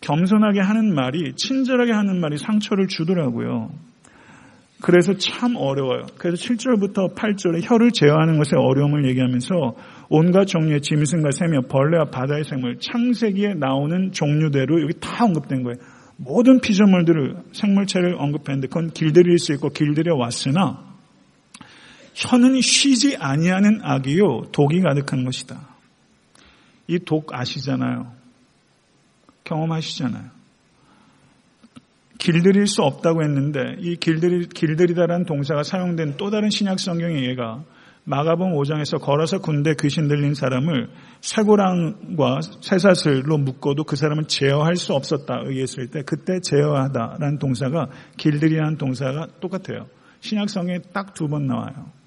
겸손하게 하는 말이 친절하게 하는 말이 상처를 주더라고요. 그래서 참 어려워요. 그래서 7절부터 8절에 혀를 제어하는 것의 어려움을 얘기하면서 온갖 종류의 짐승과 새며 벌레와 바다의 생물, 창세기에 나오는 종류대로 여기 다 언급된 거예요. 모든 피조물들을 생물체를 언급했는데 그건 길들일 수 있고 길들여 왔으나 혀는 쉬지 아니하는 악이요 독이 가득한 것이다. 이 독 아시잖아요. 경험하시잖아요. 길들일 수 없다고 했는데 이 길들이, 길들이다라는 동사가 사용된 또 다른 신약 성경의 예가 마가봉 5장에서 걸어서 군대 귀신 들린 사람을 쇠고랑과 쇠사슬로 묶어도 그 사람은 제어할 수 없었다 얘기했을 때 그때 제어하다라는 동사가 길들이라는 동사가 똑같아요. 신약 성경에 딱 두 번 나와요.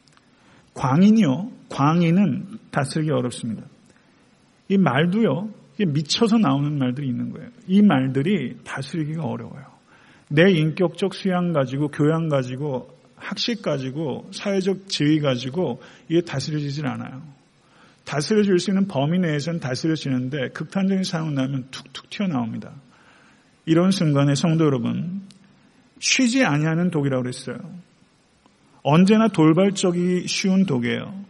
광인이요. 광인은 다스리기 어렵습니다. 이 말도요. 미쳐서 나오는 말들이 있는 거예요. 이 말들이 다스리기가 어려워요. 내 인격적 수양 가지고 교양 가지고 학식 가지고 사회적 지위 가지고 이게 다스려지질 않아요. 다스려질 수 있는 범위 내에서는 다스려지는데 극단적인 사용 나면 툭툭 튀어나옵니다. 이런 순간에 성도 여러분 쉬지 아니하는 독이라고 그랬어요. 언제나 돌발적이 쉬운 독이에요.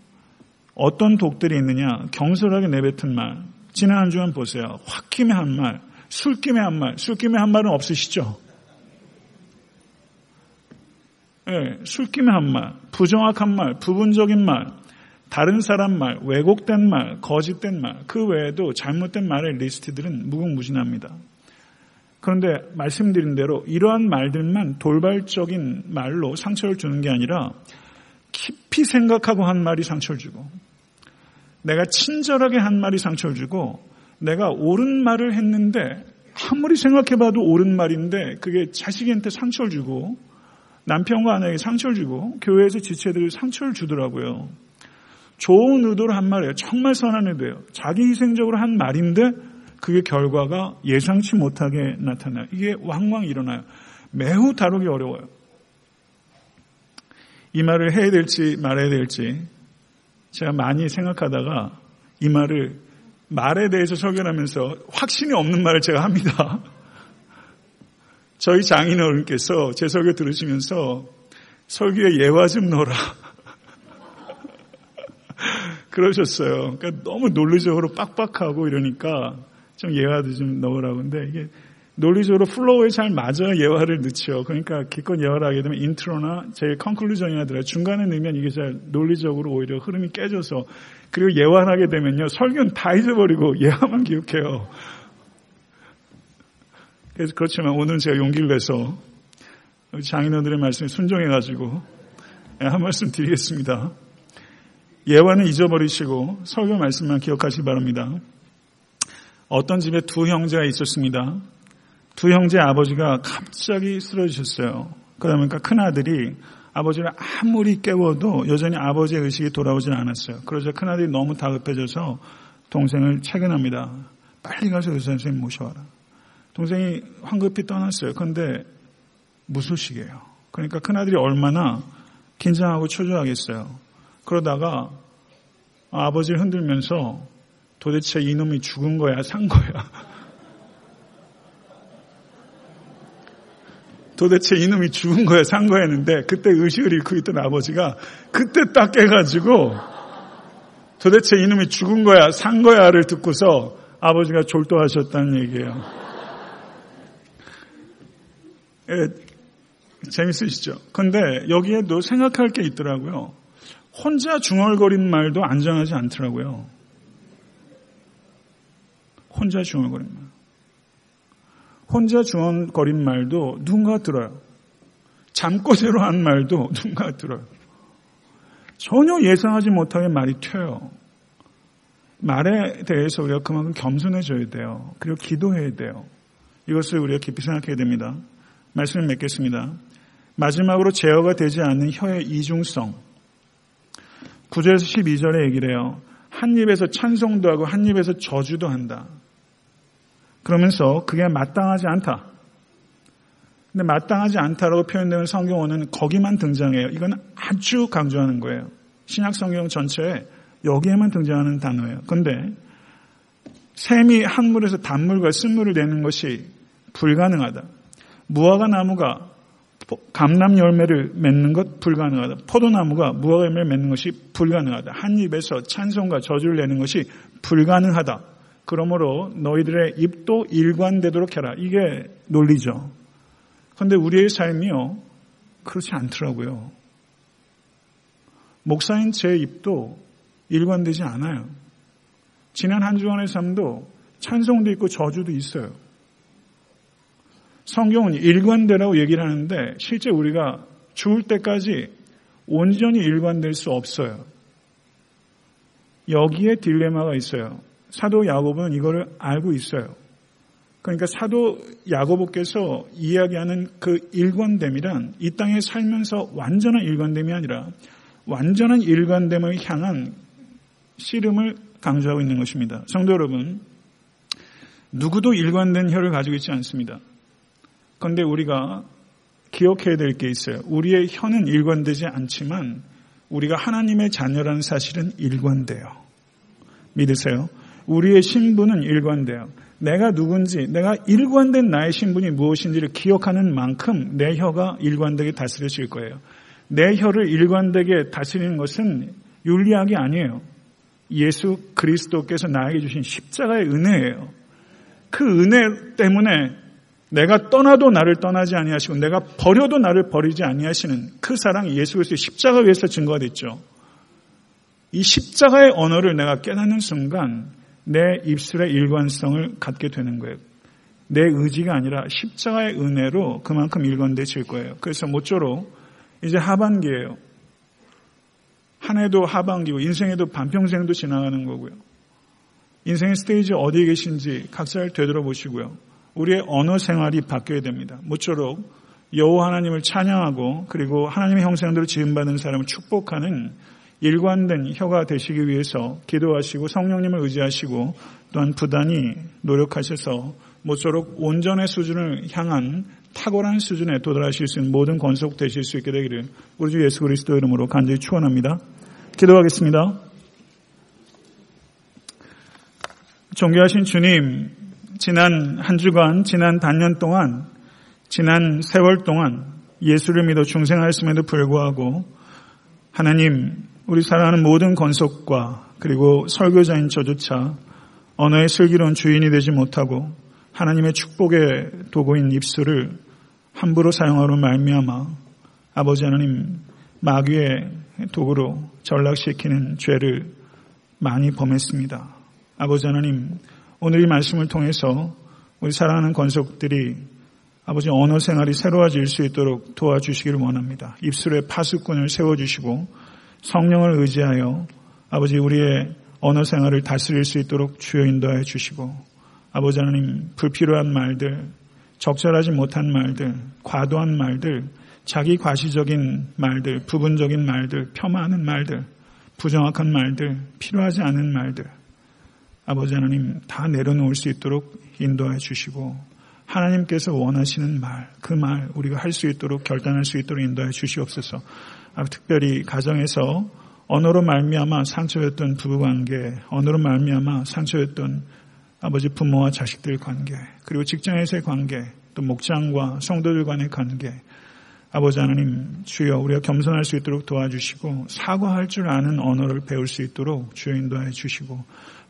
어떤 독들이 있느냐 경솔하게 내뱉은 말 지난 한 주간 보세요. 홧김에 한 말, 술김에 한 말, 술김에 한 말은 없으시죠? 예, 술김에 한 말, 부정확한 말, 부분적인 말, 다른 사람 말, 왜곡된 말, 거짓된 말, 그 외에도 잘못된 말의 리스트들은 무궁무진합니다. 그런데 말씀드린 대로 이러한 말들만 돌발적인 말로 상처를 주는 게 아니라 깊이 생각하고 한 말이 상처를 주고 내가 친절하게 한 말이 상처를 주고 내가 옳은 말을 했는데 아무리 생각해봐도 옳은 말인데 그게 자식한테 상처를 주고 남편과 아내에게 상처를 주고 교회에서 지체들이 상처를 주더라고요. 좋은 의도로 한 말이에요. 정말 선한 의도예요. 자기 희생적으로 한 말인데 그게 결과가 예상치 못하게 나타나요. 이게 왕왕 일어나요. 매우 다루기 어려워요. 이 말을 해야 될지 말아야 될지 제가 많이 생각하다가 이 말을 말에 대해서 설교하면서 확신이 없는 말을 제가 합니다. 저희 장인 어른께서 제 설교 들으시면서 설교에 예화 좀 넣어라. 그러셨어요. 그러니까 너무 논리적으로 빡빡하고 이러니까 좀 예화도 좀 넣으라고. 근데 이게 논리적으로 flow에 잘 맞아야 예화를 넣죠. 그러니까 기껏 예화를 하게 되면 intro나 제 conclusion이나 들어요. 중간에 넣으면 이게 잘 논리적으로 오히려 흐름이 깨져서 그리고 예화를 하게 되면요. 설교는 다 잊어버리고 예화만 기억해요. 그래서 그렇지만 오늘 제가 용기를 내서 장인어른의 말씀에 순종해가지고 예, 한 말씀 드리겠습니다. 예화는 잊어버리시고 설교 말씀만 기억하시기 바랍니다. 어떤 집에 두 형제가 있었습니다. 두 형제 아버지가 갑자기 쓰러지셨어요. 그러다 보니까 큰 아들이 아버지를 아무리 깨워도 여전히 아버지의 의식이 돌아오질 않았어요. 그러자 큰아들이 너무 다급해져서 동생을 채근합니다. 빨리 가서 의사 선생님 모셔와라. 동생이 황급히 떠났어요. 그런데 무소식이에요. 그러니까 큰아들이 얼마나 긴장하고 초조하겠어요. 그러다가 아버지를 흔들면서 도대체 이놈이 죽은 거야, 산 거야. 도대체 이놈이 죽은 거야, 산 거야 했는데 그때 의식을 잃고 있던 아버지가 그때 딱 깨가지고 도대체 이놈이 죽은 거야, 산 거야를 듣고서 아버지가 졸도하셨다는 얘기예요. 예, 재밌으시죠? 근데 여기에도 생각할 게 있더라고요. 혼자 중얼거린 말도 안전하지 않더라고요. 혼자 중얼거린 말. 혼자 중얼거린 말도 누군가 들어요. 잠꼬대로 한 말도 누군가 들어요. 전혀 예상하지 못하게 말이 튀어요. 말에 대해서 우리가 그만큼 겸손해져야 돼요. 그리고 기도해야 돼요. 이것을 우리가 깊이 생각해야 됩니다. 말씀을 맺겠습니다. 마지막으로 제어가 되지 않는 혀의 이중성. 9절에서 12절에 얘기를 해요. 한 입에서 찬송도 하고 한 입에서 저주도 한다. 그러면서 그게 마땅하지 않다. 근데 마땅하지 않다라고 표현되는 성경어는 거기만 등장해요. 이건 아주 강조하는 거예요. 신약 성경 전체에 여기에만 등장하는 단어예요. 그런데 샘이 한물에서 단물과 쓴물을 내는 것이 불가능하다. 무화과 나무가 감남 열매를 맺는 것 불가능하다. 포도나무가 무화과 열매를 맺는 것이 불가능하다. 한 입에서 찬송과 저주를 내는 것이 불가능하다. 그러므로 너희들의 입도 일관되도록 해라. 이게 논리죠. 그런데 우리의 삶이요. 그렇지 않더라고요. 목사인 제 입도 일관되지 않아요. 지난 한 주간의 삶도 찬송도 있고 저주도 있어요. 성경은 일관되라고 얘기를 하는데 실제 우리가 죽을 때까지 온전히 일관될 수 없어요. 여기에 딜레마가 있어요. 사도 야고보는 이거를 알고 있어요. 그러니까 사도 야고보께서 이야기하는 그 일관됨이란 이 땅에 살면서 완전한 일관됨이 아니라 완전한 일관됨을 향한 씨름을 강조하고 있는 것입니다. 성도 여러분, 누구도 일관된 혀를 가지고 있지 않습니다. 그런데 우리가 기억해야 될 게 있어요. 우리의 혀는 일관되지 않지만 우리가 하나님의 자녀라는 사실은 일관돼요. 믿으세요? 우리의 신분은 일관돼요. 내가 누군지, 내가 일관된 나의 신분이 무엇인지를 기억하는 만큼 내 혀가 일관되게 다스려질 거예요. 내 혀를 일관되게 다스리는 것은 윤리학이 아니에요. 예수 그리스도께서 나에게 주신 십자가의 은혜예요. 그 은혜 때문에 내가 떠나도 나를 떠나지 아니하시고 내가 버려도 나를 버리지 아니하시는 그 사랑이 예수 그리스도의 십자가 위에서 증거가 됐죠. 이 십자가의 언어를 내가 깨닫는 순간 내 입술의 일관성을 갖게 되는 거예요. 내 의지가 아니라 십자가의 은혜로 그만큼 일관되질 거예요. 그래서 모쪼록 이제 하반기예요. 한 해도 하반기고 인생에도 반평생도 지나가는 거고요. 인생의 스테이지 어디에 계신지 각자를 되돌아보시고요. 우리의 언어 생활이 바뀌어야 됩니다. 모쪼록 여호와 하나님을 찬양하고 그리고 하나님의 형상대로 지음받은 사람을 축복하는 일관된 혀가 되시기 위해서 기도하시고 성령님을 의지하시고 또한 부단히 노력하셔서 모쪼록 온전의 수준을 향한 탁월한 수준에 도달하실 수 있는 모든 권속 되실 수 있게 되기를 우리 주 예수 그리스도 이름으로 간절히 축원합니다. 기도하겠습니다. 존귀하신 주님, 지난 한 주간, 지난 단년 동안, 지난 세월 동안 예수를 믿어 중생하였음에도 불구하고 하나님 우리 사랑하는 모든 건속과 그리고 설교자인 저조차 언어의 슬기로운 주인이 되지 못하고 하나님의 축복의 도구인 입술을 함부로 사용하러 말미암아 아버지 하나님 마귀의 도구로 전락시키는 죄를 많이 범했습니다. 아버지 하나님 오늘 이 말씀을 통해서 우리 사랑하는 권속들이 아버지 언어 생활이 새로워질 수 있도록 도와주시기를 원합니다. 입술에 파수꾼을 세워주시고 성령을 의지하여 아버지 우리의 언어 생활을 다스릴 수 있도록 주여 인도하여 주시고 아버지 하나님 불필요한 말들 적절하지 못한 말들 과도한 말들 자기 과시적인 말들 부분적인 말들 폄하하는 말들 부정확한 말들 필요하지 않은 말들 아버지 하나님 다 내려놓을 수 있도록 인도하여 주시고 하나님께서 원하시는 말, 그 말 우리가 할 수 있도록 결단할 수 있도록 인도해 주시옵소서. 아, 특별히 가정에서 언어로 말미암아 상처였던 부부관계, 언어로 말미암아 상처였던 아버지 부모와 자식들 관계, 그리고 직장에서의 관계, 또 목장과 성도들 간의 관계, 아버지 하나님 주여 우리가 겸손할 수 있도록 도와주시고 사과할 줄 아는 언어를 배울 수 있도록 주여 인도해 주시고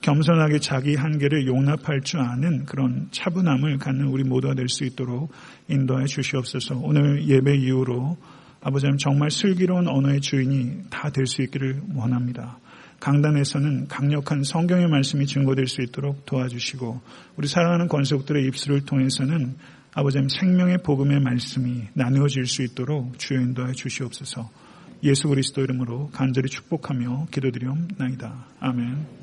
겸손하게 자기 한계를 용납할 줄 아는 그런 차분함을 갖는 우리 모두가 될 수 있도록 인도해 주시옵소서. 오늘 예배 이후로 아버지 님 정말 슬기로운 언어의 주인이 다 될 수 있기를 원합니다. 강단에서는 강력한 성경의 말씀이 증거될 수 있도록 도와주시고 우리 사랑하는 권속들의 입술을 통해서는 아버지님 생명의 복음의 말씀이 나누어질 수 있도록 주여 인도해 주시옵소서. 예수 그리스도 이름으로 간절히 축복하며 기도드리옵나이다. 아멘.